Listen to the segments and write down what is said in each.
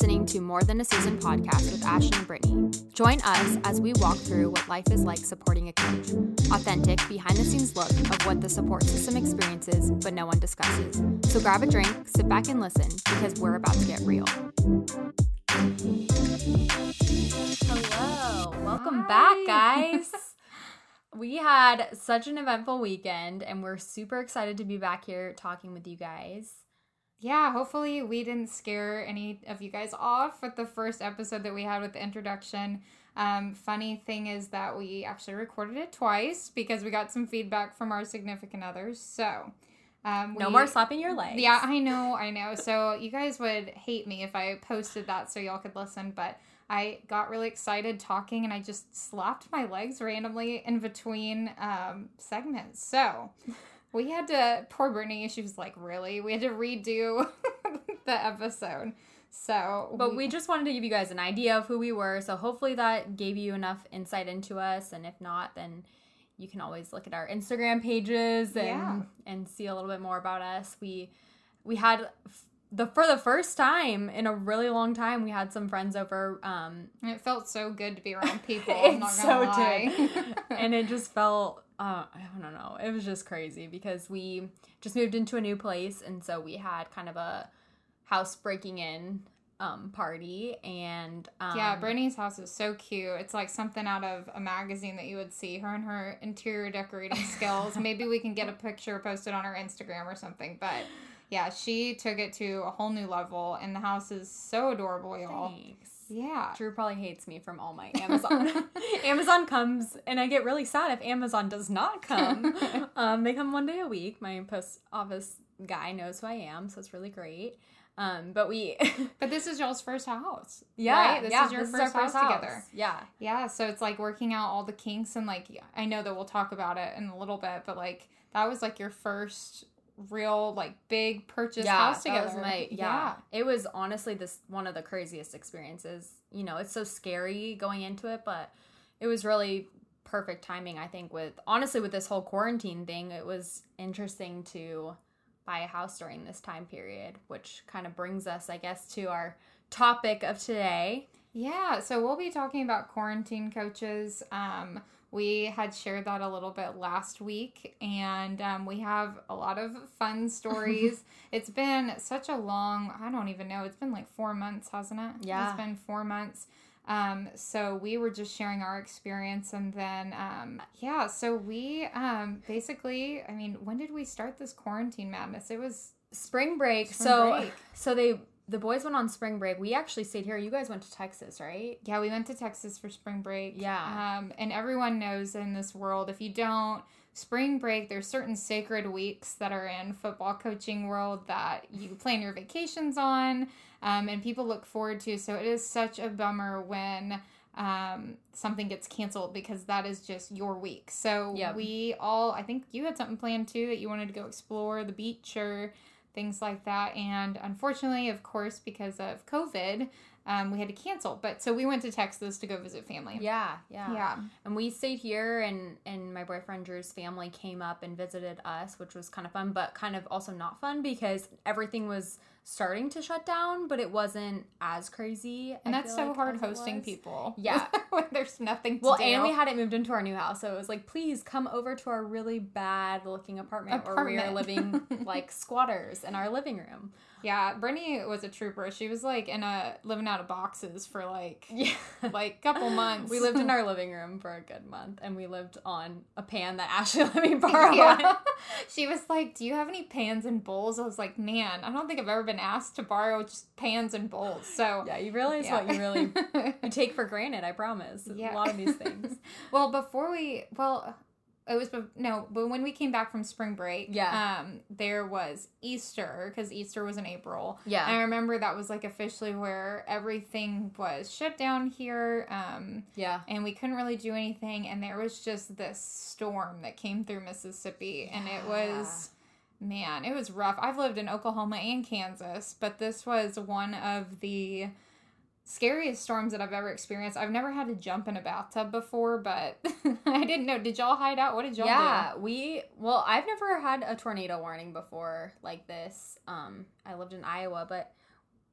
Listening to More Than a Season podcast with Ashton and Brittany. Join us as we walk through what life is like supporting a coach. Authentic, behind the scenes look of what the support system experiences, but no one discusses. So grab a drink, sit back, and listen because we're about to get real. Hello, welcome back, guys. We had such an eventful weekend, and we're super excited to be back here talking with you guys. Yeah, hopefully we didn't scare any of you guys off with the first episode that we had with the introduction. Um, funny thing is that we actually recorded it twice because we got some feedback from our significant others. So, um, No more slapping your legs. Yeah, I know, I know. So you guys would hate me if I posted that so y'all could listen, but I got really excited talking and I just slapped my legs randomly in between um, segments. So we had to poor Brittany, she was like, Really? We had to redo the episode. So But we just wanted to give you guys an idea of who we were. So hopefully that gave you enough insight into us. And if not, then you can always look at our Instagram pages and Yeah. and see a little bit more about us. We we had the for the first time in a really long time we had some friends over um it felt so good to be around people. I'm it so lie. did. and it just felt uh, I don't know. It was just crazy because we just moved into a new place, and so we had kind of a house breaking in um, party, and um, Yeah, Brittany's house is so cute. It's like something out of a magazine that you would see. Her and her interior decorating skills. Maybe we can get a picture posted on our Instagram or something. But yeah, she took it to a whole new level, and the house is so adorable, y'all. Thanks. Yeah. Drew probably hates me from all my Amazon. Amazon comes, and I get really sad if Amazon does not come. um, they come one day a week. My post office guy knows who I am, so it's really great. Um, but we, But this is y'all's first house. yeah, right? This yeah, is your this first, our house, together. Yeah, Yeah, so it's like working out all the kinks and like I know that we'll talk about it in a little bit, but like that was like your first real like big purchase house that together. was my yeah. It was honestly this one of the craziest experiences. You know, it's so scary going into it, but it was really perfect timing. I think with honestly with this whole quarantine thing, it was interesting to buy a house during this time period, which kind of brings us, I guess, to our topic of today. Yeah, so we'll be talking about quarantine coaches. Um, we had shared that a little bit last week, and um, we have a lot of fun stories. it's been such a long, I don't even know, it's been like four months, hasn't it? Yeah. It's been four months. Um, so we were just sharing our experience, and then, um, yeah, so we um, basically, I mean, when did we start this quarantine madness? It was Spring break. Spring so break. so they the boys went on spring break. We actually stayed here. You guys went to Texas, right? Yeah, we went to Texas for spring break. Yeah. Um, and everyone knows in this world, if you don't, spring break, there's certain sacred weeks that are in football coaching world that you plan your vacations on um, and people look forward to. So it is such a bummer when um, something gets canceled because that is just your week. So Yep. we all, I think you had something planned too that you wanted to go explore the beach or things like that. And unfortunately, of course, because of COVID, um, we had to cancel. But so we went to Texas to go visit family. Yeah, yeah. Yeah. And we stayed here and and my boyfriend Drew's family came up and visited us, which was kind of fun, but kind of also not fun because everything was starting to shut down, but it wasn't as crazy. And I that's so like, hard hosting people. Yeah. when there's nothing to Well, do. and we hadn't moved into our new house, so it was like, please come over to our really bad looking apartment, where we are living like squatters in our living room. Yeah, Brittany was a trooper. She was like in a living out of boxes for like Yeah. like couple months. We lived in our living room for a good month, and we lived on a pan that Ashley let me borrow. yeah. she was like, "Do you have any pans and bowls?" I was like, "Man, I don't think I've ever been asked to borrow just pans and bowls." So Yeah, you realize Yeah. what you really you take for granted. I promise. Yeah. A lot of these things. well, before we well, it was no, but when we came back from spring break, Yeah. um, there was Easter because Easter was in April. Yeah. and I remember that was like officially where everything was shut down here. Um, Yeah. and we couldn't really do anything and there was just this storm that came through mississippi and it was man, it was rough. I've lived in Oklahoma and Kansas, but this was one of the scariest storms that I've ever experienced. I've never had to jump in a bathtub before, but I didn't know. Did y'all hide out? What did y'all yeah, we well, I've never had a tornado warning before like this. Um, I lived in Iowa, but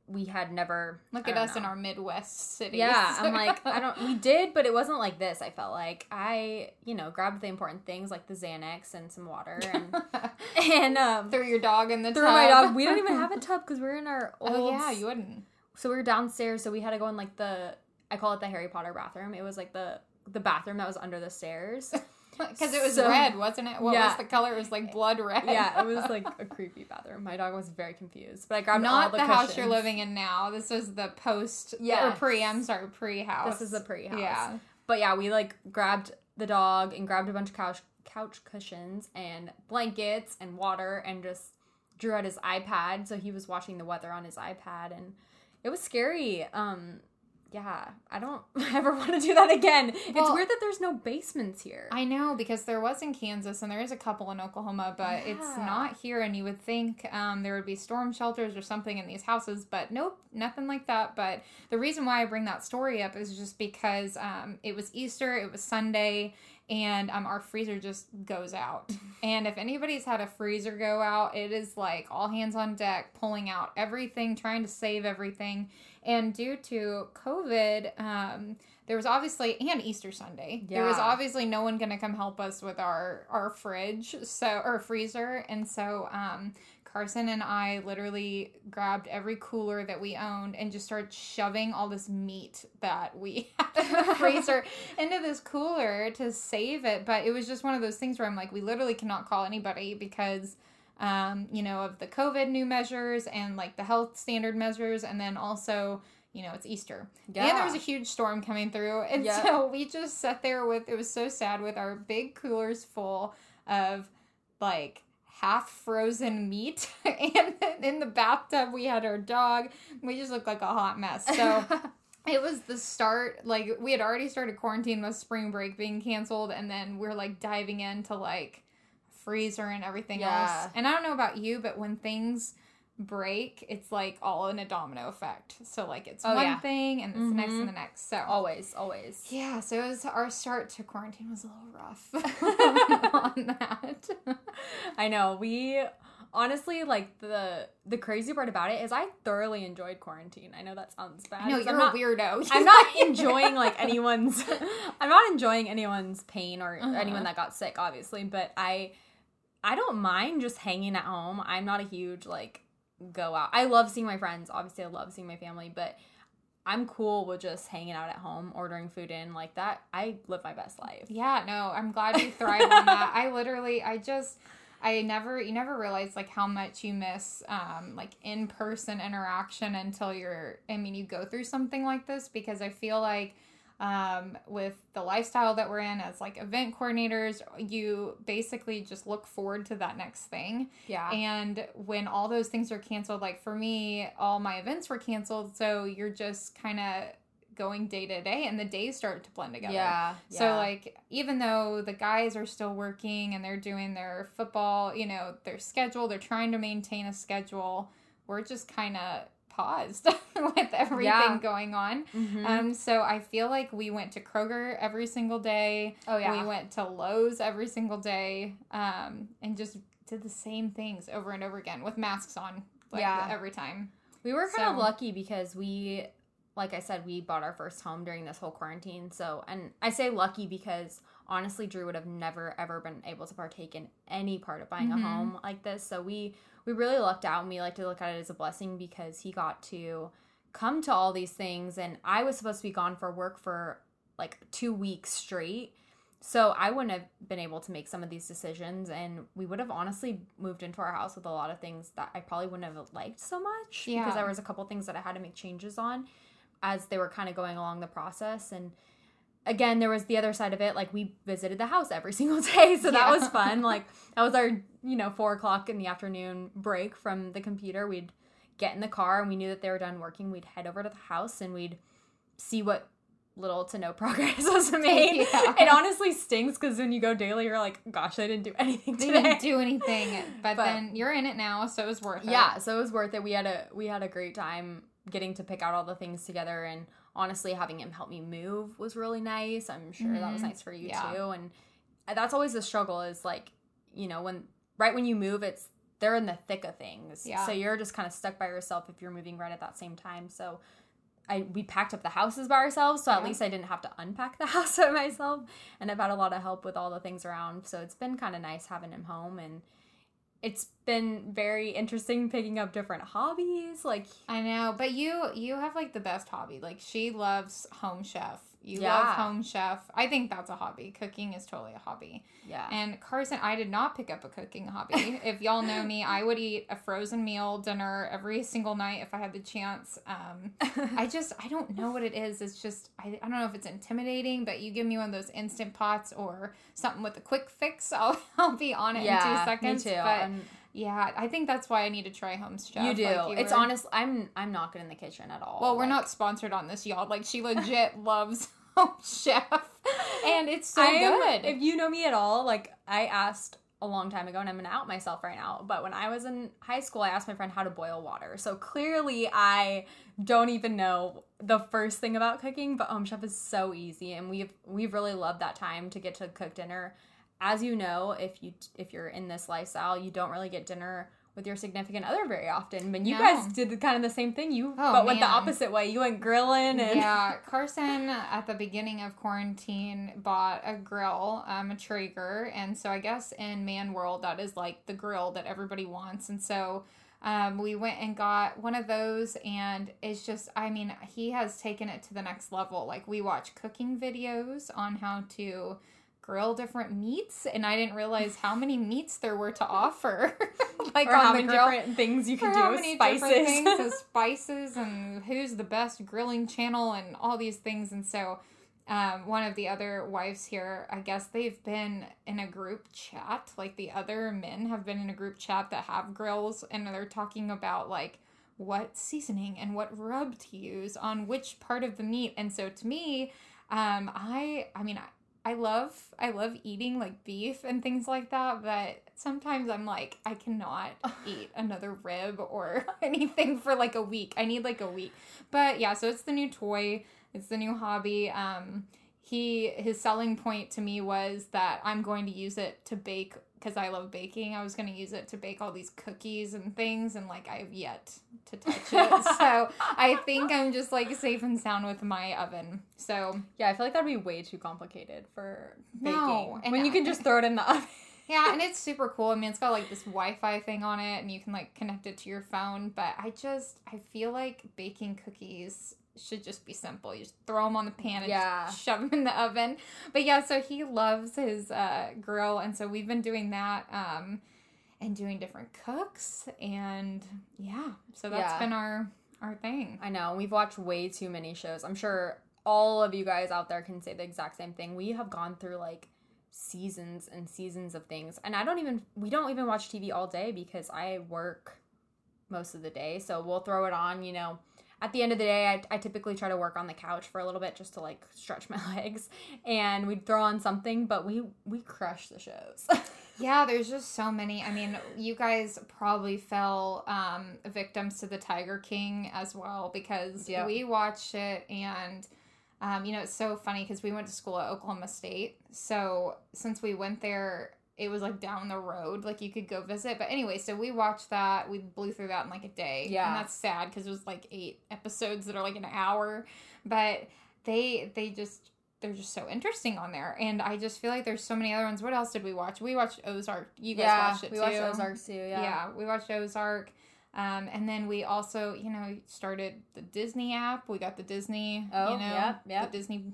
we had never? Look at us in our Midwest cities. Yeah, I'm like, I don't. We did, but it wasn't like this. I felt like I, you know, grabbed the important things like the Xanax and some water, and and um, Threw your dog in the threw tub. my dog. We don't even have a tub because we're in our old. Oh yeah, you wouldn't. so we were downstairs, so we had to go in like the. I call it the Harry Potter bathroom. It was like the the bathroom that was under the stairs. Because it was So- red, wasn't it? What Yeah. was the color? It was like blood red. yeah, it was like a creepy bathroom. My dog was very confused, but I grabbed all Not the, the, house you're living in now. This is the post or pre. I'm sorry, pre house. This is the pre-house. Yeah. But yeah, we like grabbed the dog and grabbed a bunch of couch couch cushions and blankets and water and just drew out his iPad so he was watching the weather on his iPad and it was scary. Um yeah, I don't ever want to do that again. it's weird that there's no basements here. I know because there was in Kansas and there is a couple in Oklahoma, but it's not here. And you would think um, there would be storm shelters or something in these houses, but nope, nothing like that. But the reason why I bring that story up is just because um, it was Easter, it was Sunday, and um, our freezer just goes out. and if anybody's had a freezer go out, it is like all hands on deck, pulling out everything, trying to save everything. And due to COVID, um, there was obviously and Easter Sunday. There was obviously no one going to come help us with our our fridge, so or freezer, and so um, Carson and I literally grabbed every cooler that we owned and just started shoving all this meat that we had in the freezer into this cooler to save it. But it was just one of those things where I'm like, we literally cannot call anybody because um, you know, of the COVID new measures and like the health standard measures, and then also, you know, it's Easter. And there was a huge storm coming through. And Yeah. so we just sat there with, it was so sad, with our big coolers full of like half frozen meat. and then in the bathtub, we had our dog. We just looked like a hot mess. So. It was the start, like we had already started quarantine with spring break being canceled, and then we're like diving into like freezer and everything Yeah. else. And I don't know about you, but when things break, it's like all in a domino effect. So like it's Oh, one yeah. thing and it's the next and the next. So always, always. yeah, so it was our start to quarantine was a little rough on that. I know. We honestly like the the crazy part about it is I thoroughly enjoyed quarantine. I know that sounds bad. 'cause you're I'm not, a weirdo. I'm not enjoying like anyone's I'm not enjoying anyone's pain or Uh-huh. anyone that got sick obviously, but I I don't mind just hanging at home. I'm not a huge like go out. I love seeing my friends. Obviously I love seeing my family, but I'm cool with just hanging out at home, ordering food in like that. I live my best life. Yeah, no, I'm glad you thrive on that. I literally, I just, I never, you never realize like how much you miss, um, like in person interaction until you're, I mean, you go through something like this because I feel like, um, with the lifestyle that we're in as like event coordinators, you basically just look forward to that next thing. Yeah. And when all those things are canceled, like for me, all my events were canceled. So you're just kind of going day to day and the days start to blend together. yeah. So yeah. like even though the guys are still working and they're doing their football, you know, their schedule, they're trying to maintain a schedule, we're just kind of paused with everything Yeah. going on. Mhm. Um so I feel like we went to Kroger every single day. oh yeah. We went to Lowe's every single day. Um and just did the same things over and over again with masks on like Yeah. every time. We were kind of lucky because we, like I said, we bought our first home during this whole quarantine. So, and I say lucky because honestly, Drew would have never ever been able to partake in any part of buying Mhm. a home like this. So we we really lucked out, and we like to look at it as a blessing because he got to come to all these things, and I was supposed to be gone for work for like two weeks straight. So I wouldn't have been able to make some of these decisions, and we would have honestly moved into our house with a lot of things that I probably wouldn't have liked so much Yeah. because there was a couple things that I had to make changes on as they were kind of going along the process. And again, there was the other side of it. Like we visited the house every single day, so that Yeah. was fun. Like that was our you know four o'clock in the afternoon break from the computer. We'd get in the car and we knew that they were done working. We'd head over to the house and we'd see what little to no progress was made. Yeah. It honestly stings because when you go daily, you're like, gosh, I didn't do anything They didn't do anything, but, But- then you're in it now, so it was worth it. yeah, so it was worth it. We had a we had a great time getting to pick out all the things together and honestly having him help me move was really nice. I'm sure that was Mhm. nice for you Yeah. too. And that's always the struggle is like, you know, when right when you move it's they're in the thick of things. Yeah. So you're just kind of stuck by yourself if you're moving right at that same time. So I we packed up the houses by ourselves, so at Yeah. least I didn't have to unpack the house by myself. And I've had a lot of help with all the things around. So it's been kind of nice having him home and it's been very interesting picking up different hobbies. Like I know, but you you have like the best hobby. Like she loves Home Chef. You Yeah. love Home Chef. I think that's a hobby. Cooking is totally a hobby. yeah. And Carson, I did not pick up a cooking hobby. if y'all know me, I would eat a frozen meal dinner every single night if I had the chance. Um, I just I don't know what it is. It's just I, I don't know if it's intimidating, but you give me one of those instant pots or something with a quick fix, I'll I'll be on it in two seconds. Me too. But yeah, I think that's why I need to try Home Chef. you do. like it's were. honest. I'm I'm not good in the kitchen at all. Well, we're Like, not sponsored on this, y'all. Like she legit loves Home Chef, and it's so am- good. If you know me at all, like I asked a long time ago, and I'm gonna out myself right now. But when I was in high school, I asked my friend how to boil water. So clearly, I don't even know the first thing about cooking. But Home Chef is so easy, and we've we've really loved that time to get to cook dinner. As you know, if you if you're in this lifestyle, you don't really get dinner with your significant other very often. But you No. guys did the, kind of the same thing. You Oh, but went the opposite way. You went grilling and yeah, Carson at the beginning of quarantine bought a grill, um, a Traeger, and so I guess in man world that is like the grill that everybody wants, and so um, we went and got one of those, and it's just, I mean, he has taken it to the next level. Like we watch cooking videos on how to grill different meats, and I didn't realize how many meats there were to offer. like or on how the many grill different things you can or do how with many spices. different things spices and who's the best grilling channel and all these things and so um, one of the other wives here i guess they've been in a group chat like the other men have been in a group chat that have grills and they're talking about like what seasoning and what rub to use on which part of the meat and so to me um, i i mean I, I love I love eating like beef and things like that, but sometimes I'm like I cannot eat another rib or anything for like a week. I need like a week. But yeah, so it's the new toy. It's the new hobby. Um he his selling point to me was that I'm going to use it to bake because I love baking. I was going to use it to bake all these cookies and things and like I have yet to touch it. so I think I'm just like safe and sound with my oven. So yeah, I feel like that'd be way too complicated for baking. No, and when you can just throw it in the oven. Yeah, and it's super cool. I mean, it's got like this Wi-Fi thing on it, and you can like connect it to your phone. But I just I feel like baking cookies should just be simple. You just throw them on the pan and Yeah. shove them in the oven. But yeah, so he loves his uh, grill, and so we've been doing that. Um, and doing different cooks, and yeah, so that's Yeah. been our our thing. I know we've watched way too many shows. I'm sure all of you guys out there can say the exact same thing. We have gone through like seasons and seasons of things, and I don't even we don't even watch TV all day because I work most of the day. So we'll throw it on, you know. At the end of the day, I, I typically try to work on the couch for a little bit just to like stretch my legs, and we'd throw on something, but we we crush the shows. Yeah, there's just so many. I mean, you guys probably fell um, victims to the Tiger King as well because Yeah. we watched it and. Um, you know, it's so funny because we went to school at Oklahoma State. So since we went there, it was like down the road, like you could go visit. But anyway, so we watched that. We blew through that in like a day. Yeah. and that's sad because it was like eight episodes that are like an hour. But they they just they're just so interesting on there, and I just feel like there's so many other ones. What else did we watch? We watched Ozark. You guys watched it we too. watched Ozark too. Yeah. Yeah. we watched Ozark. Um, and then we also, you know, started the Disney app. We got the Disney, Oh, you know, yep, yep. the Disney,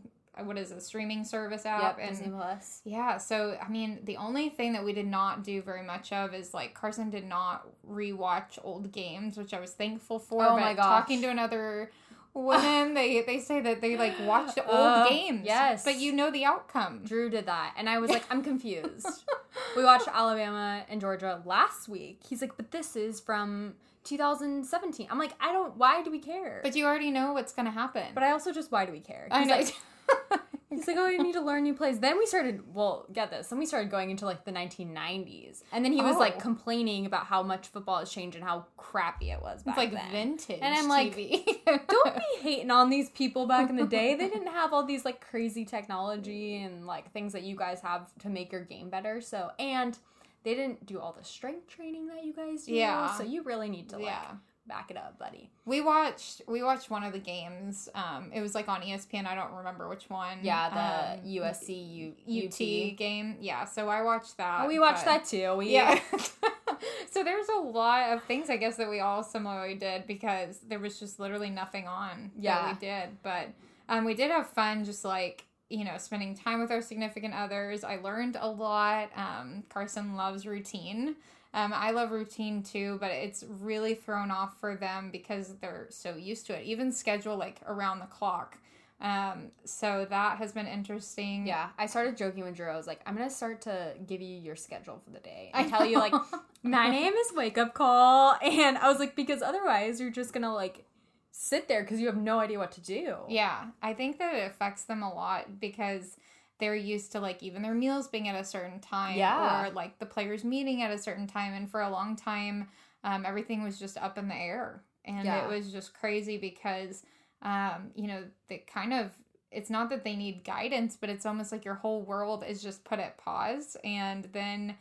what is it, streaming service Yep. app. and Disney Plus. yeah, so I mean, the only thing that we did not do very much of is like Carson did not rewatch old games, which I was thankful for. Oh but my gosh. talking to another woman, they they say that they like watch the old Uh, games. yes. but you know the outcome. Drew did that, and I was like, I'm confused. we watched Alabama and Georgia last week. He's like, but this is from 2017. I'm like, I don't. Why do we care? But you already know what's gonna happen. But I also just, why do we care? I know. like- He's like, oh, you need to learn new plays. Then we started, well, get this. Then we started going into like the 1990s. And then he was like Oh. complaining about how much football has changed and how crappy it was back It's like then. vintage. And I'm like. Don't be hating on these people back in the day. They didn't have all these like crazy technology and like things that you guys have to make your game better. So, and they didn't do all the strength training that you guys do. Yeah. So you really need to like Yeah. Back it up, buddy. We watched we watched one of the games. Um, it was like on ESPN. I don't remember which one. Yeah, the Um, USC U- UT, game. Yeah, so I watched that. Oh, we watched but- that too. We Yeah. so there's a lot of things I guess that we all similarly did because there was just literally nothing on Yeah. that we did. But um, we did have fun, just like you know, spending time with our significant others. I learned a lot. Um, Carson loves routine. Um, I love routine too, but it's really thrown off for them because they're so used to it. Even schedule like around the clock. Um, so that has been interesting. Yeah, I started joking with Drew. I was like, I'm gonna start to give you your schedule for the day. I tell you like 9 a.m. is wake up call, and I was like, because otherwise you're just gonna like sit there because you have no idea what to do. Yeah, I think that it affects them a lot because they're used to like even their meals being at a certain time Yeah. or like the players meeting at a certain time and for a long time um, everything was just up in the air and Yeah. it was just crazy because um, you know they kind of it's not that they need guidance but it's almost like your whole world is just put at pause and then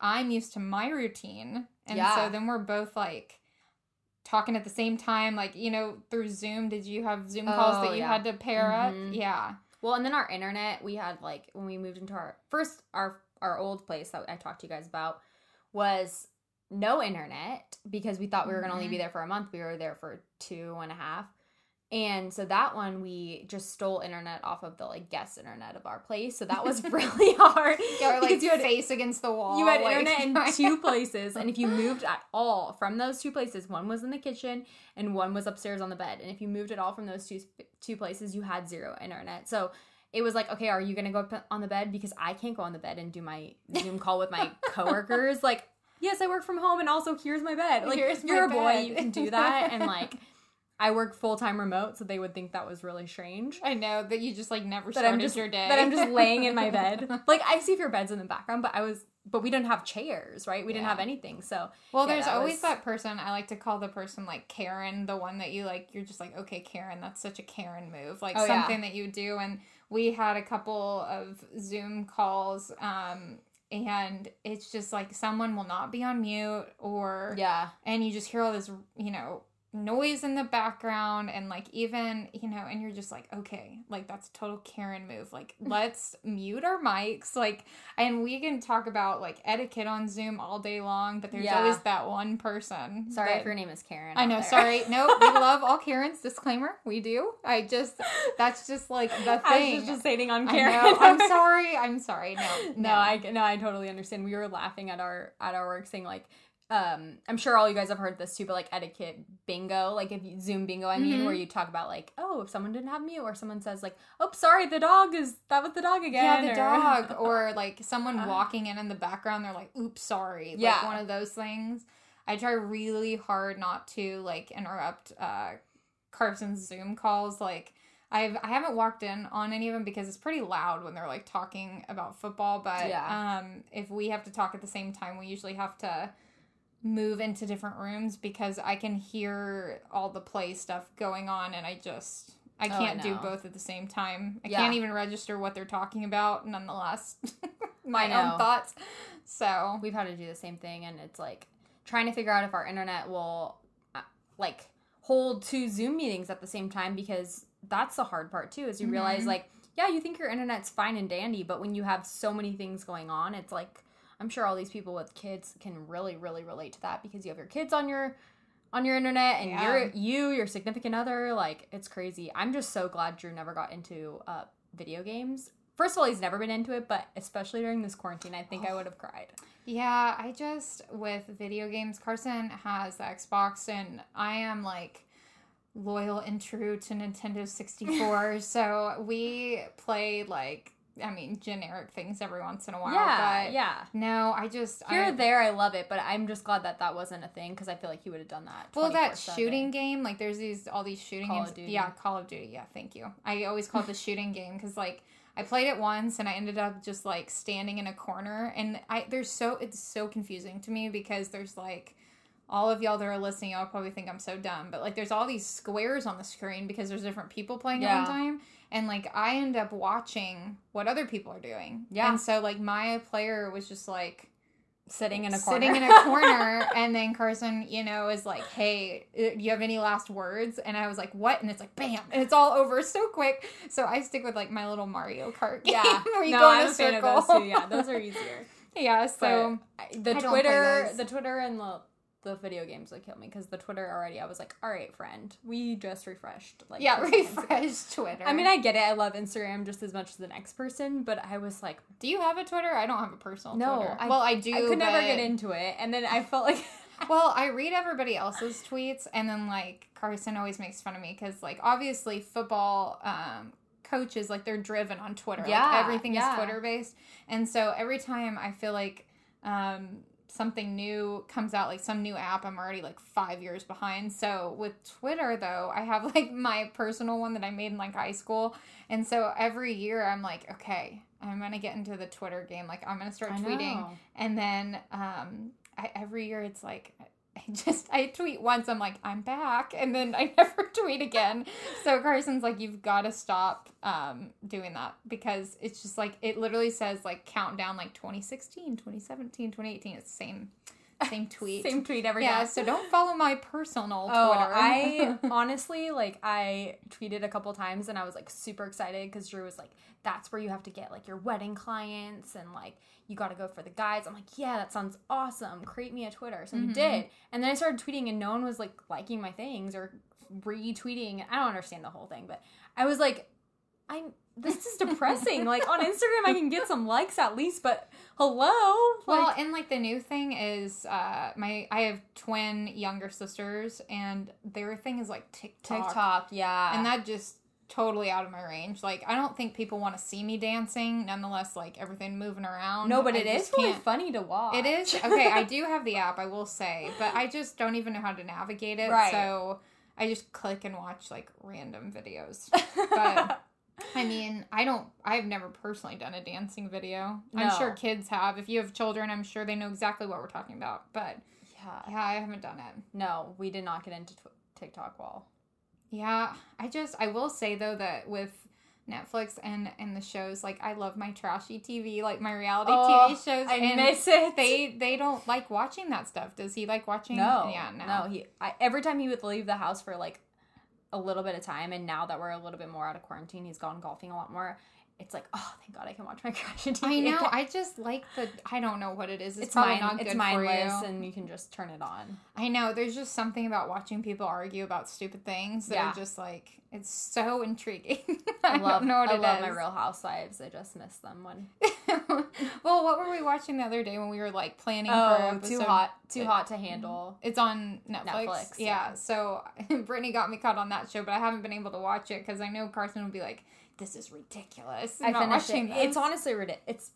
i'm used to my routine and Yeah. so then we're both like talking at the same time like you know through zoom did you have zoom calls Oh, that you had to pair Mhm. up yeah Well, and then our internet, we had like when we moved into our first our our old place that I talked to you guys about was no internet because we thought we were gonna only be mm-hmm. there for a month. We were there for two and a half. And so that one we just stole internet off of the like guest internet of our place. So that was really hard. yeah, or like you had face against the wall you had like, internet in two places, and if you moved at all from those two places, one was in the kitchen and one was upstairs on the bed. And if you moved at all from those two two places, you had zero internet. So it was like, okay, are you gonna go up on the bed because I can't go on the bed and do my Zoom call with my coworkers? Like, yes, I work from home, and also here's my bed. Like, Here's you're a my boy, you can do that, and like. I work full time remote, so they would think that was really strange. i know that you just like never That started I'm just your day that I'm just laying in my bed. Like I see if your bed's in the background, but I was but we didn't have chairs, right? We didn't have anything. So Well, Yeah, there's that always was- that person. I like to call the person like Karen, the one that you like. You're just like, okay, Karen, that's such a Karen move, like Oh, yeah. something that you do. And we had a couple of Zoom calls, um, and it's just like someone will not be on mute, or yeah, and you just hear all this, you know, noise in the background, and like even you know, and you're just like, okay, like that's a total Karen move. Like let's mute our mics, like, and we can talk about like etiquette on Zoom all day long, but there's Yeah. always that one person. sorry that- if your name is Karen. I know. Sorry. No, we love all Karens. Disclaimer: we do. I just that's just like the I thing. was just hating on I Karen. know. I'm sorry. I'm sorry. No, no, I no, I totally understand. We were laughing at our at our work saying like. Um, I'm sure all you guys have heard this too, but like etiquette bingo, like if you Zoom bingo, I mean, Mhm. where you talk about like, oh, if someone didn't have mute, or someone says like, oh, sorry, the dog is that was the dog again, Yeah, the or- dog, or like someone Uh. walking in in the background. They're like, "Oops, sorry." Like Yeah. one of those things. I try really hard not to like interrupt uh, Carson's Zoom calls. Like I've I haven't walked in on any of them because it's pretty loud when they're like talking about football. But Yeah. um, if we have to talk at the same time, we usually have to move into different rooms because I can hear all the play stuff going on, and I just. I Oh, can't do both at the same time. I Yeah. can't even register what they're talking about, nonetheless. My own thoughts. So, we've had to do the same thing and it's like trying to figure out if our internet will uh, like hold two zoom meetings at the same time because that's the hard part too is you realize Mhm. like yeah you think your internet's fine and dandy but when you have so many things going on it's like i'm sure all these people with kids can really really relate to that because you have your kids on your on your internet and Yeah. you're you your significant other like it's crazy i'm just so glad drew never got into uh video games first of all he's never been into it but especially during this quarantine i think i would have cried yeah, I just, with video games, Carson has the Xbox, and I am like loyal and true to Nintendo 64. so we play like I mean, generic things every once in a while. yeah, but yeah. No, I just Here I, or there, I love it, but I'm just glad that that wasn't a thing because I feel like he would have done that. Well, that shooting game, like there's these all these shooting Call of games. Duty. Yeah, Call of Duty. Yeah, thank you. I always call it the shooting game because like I played it once and I ended up just like standing in a corner and I there's so it's so confusing to me because there's like all of y'all that are listening, y'all probably think I'm so dumb, but like there's all these squares on the screen because there's different people playing at Yeah. one time. And like I end up watching what other people are doing. Yeah. And so like my player was just like sitting in a corner. sitting in a corner and then carson you know is like hey uh, do you have any last words and i was like what and it's like bam and it's all over so quick so i stick with like my little mario kart game yeah, where you no, go in I'm a a fan of circle those too. Yeah, those are easier. yeah so I- the I Twitter, the Twitter and the the video games would kill me because the Twitter already. I was like, all right, friend, we just refreshed. Like, yeah ago." twitter I mean, I get it. I love Instagram just as much as the next person, but I was like, do you have a twitter i don't have a personal No, twitter I- well i do I could never get into it, and then I felt like, well, I read everybody else's tweets, and then like Carson always makes fun of me because like obviously football um, coaches like they're driven on Twitter. Yeah, like, everything yeah. is Twitter based, and so every time I feel like um, something new comes out, like some new app, I'm already like five years behind. So with Twitter though, I have like my personal one that I made in like high school, and so every year I'm like, okay. I'm gonna get into the Twitter game. Like I'm gonna start I tweeting, and then um, I, every year it's like I just I tweet once I'm like I'm back and then I never tweet again. So Carson's like you've got to stop um doing that because it's just like it literally says like countdown like 2016, 2017, 2018 it's the same same tweet. same tweet every yeah, time. so don't follow my personal Oh, Twitter. I honestly like I tweeted a couple times and I was like super excited because Drew was like, "That's where you have to get like your wedding clients and like you got to go for the guys." I'm like, "Yeah, that sounds awesome. Create me a Twitter." So Mhm. he did, and then I started tweeting and no one was like liking my things or retweeting. I don't understand the whole thing, but I was like, "I'm this is depressing." like on Instagram, I can get some likes at least, but hello, Well, like, and like the new thing is, uh, my I have twin younger sisters, and their thing is like TikTok, TikTok, yeah, and that just totally out of my range. Like, I don't think people want to see me dancing. Nonetheless, like everything moving around. no, but I it is really funny to watch. It is okay. I do have the app, I will say, but I just don't even know how to navigate it. Right. So I just click and watch like random videos. But I mean, I don't. I've never personally done a dancing video. I'm sure kids have. If you have children, I'm sure they know exactly what we're talking about. But yeah. yeah, I haven't done it. No, we did not get into tw- TikTok wall. Yeah, I just I will say though that with Netflix and and the shows, like I love my trashy TV, like my reality Oh, TV shows. I and miss it. They they don't like watching that stuff. Does he like watching? no, yeah, no. no. He I, every time he would leave the house for like a little bit of time, and now that we're a little bit more out of quarantine, he's gone golfing a lot more. It's like, oh, thank God, I can watch my crash TV. I know. I just like the. I don't know what it is. It's, it's probably mine. not good it's for you. and you can just turn it on. I know. There's just something about watching people argue about stupid things that Yeah. are just like it's so intriguing. I I, love, don't know what I it love my. Real Housewives. I just miss them when well, what were we watching the other day when we were like planning for oh, episode? too hot, too it- hot to mm-hmm. handle. It's on Netflix. Netflix, yeah. yeah. So Brittany got me caught on that show, but I haven't been able to watch it because I know Carson would be like, "This is ridiculous." I I'm finished watching it. this." It's honestly ridiculous. It's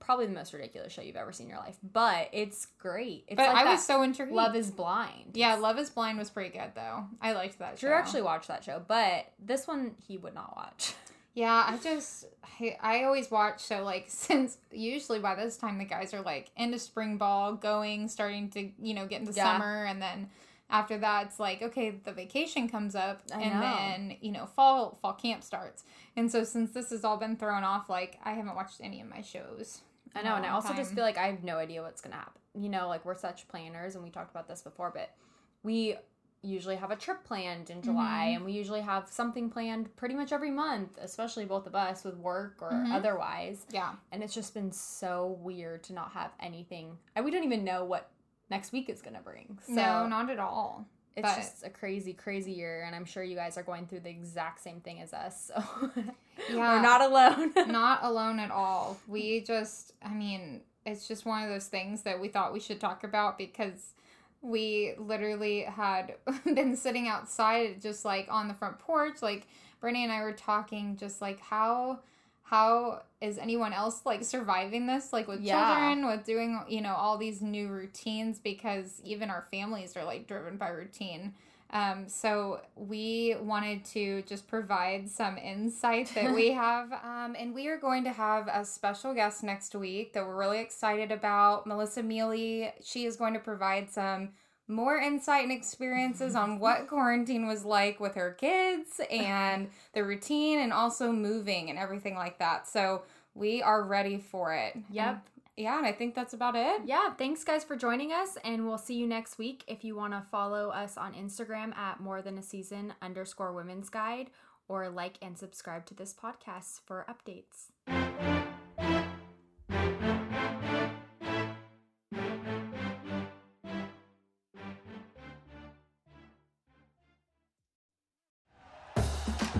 probably the most ridiculous show you've ever seen in your life, but it's great. It's but like I was so intrigued. Love is Blind. Yeah, Love Is Blind was pretty good though. I liked that show. Drew actually watched that show, but this one he would not watch. Yeah, I just I, I always watch so like since usually by this time the guys are like into spring ball, going, starting to you know get into Yeah. summer, and then after that it's like okay the vacation comes up, I and know. then you know fall fall camp starts, and so since this has all been thrown off, like I haven't watched any of my shows. I know, and I also just feel like I have no idea what's gonna happen. You know, like we're such planners, and we talked about this before, but we usually have a trip planned in July, Mhm. and we usually have something planned pretty much every month, especially both of us with work or Mhm. otherwise. yeah And it's just been so weird to not have anything. And we don't even know what next week is gonna bring. So no not at all. it's but- just a crazy, crazy year, and I'm sure you guys are going through the exact same thing as us. So Yeah. we're not alone. not alone at all. We just, I mean, it's just one of those things that we thought we should talk about because we literally had been sitting outside just like on the front porch like Brittany and I were talking just like how how is anyone else like surviving this like with Yeah. children with doing you know all these new routines? Because even our families are like driven by routine. Um, so we wanted to just provide some insight that we have um, and we are going to have a special guest next week that we're really excited about. Melissa mealy she is going to provide some more insight and experiences on what quarantine was like with her kids and the routine and also moving and everything like that. So we are ready for it. Yep. And- yeah, and I think that's about it. Yeah, thanks guys for joining us, and we'll see you next week. If you want to follow us on Instagram at more than a season underscore women's guide, or like and subscribe to this podcast for updates.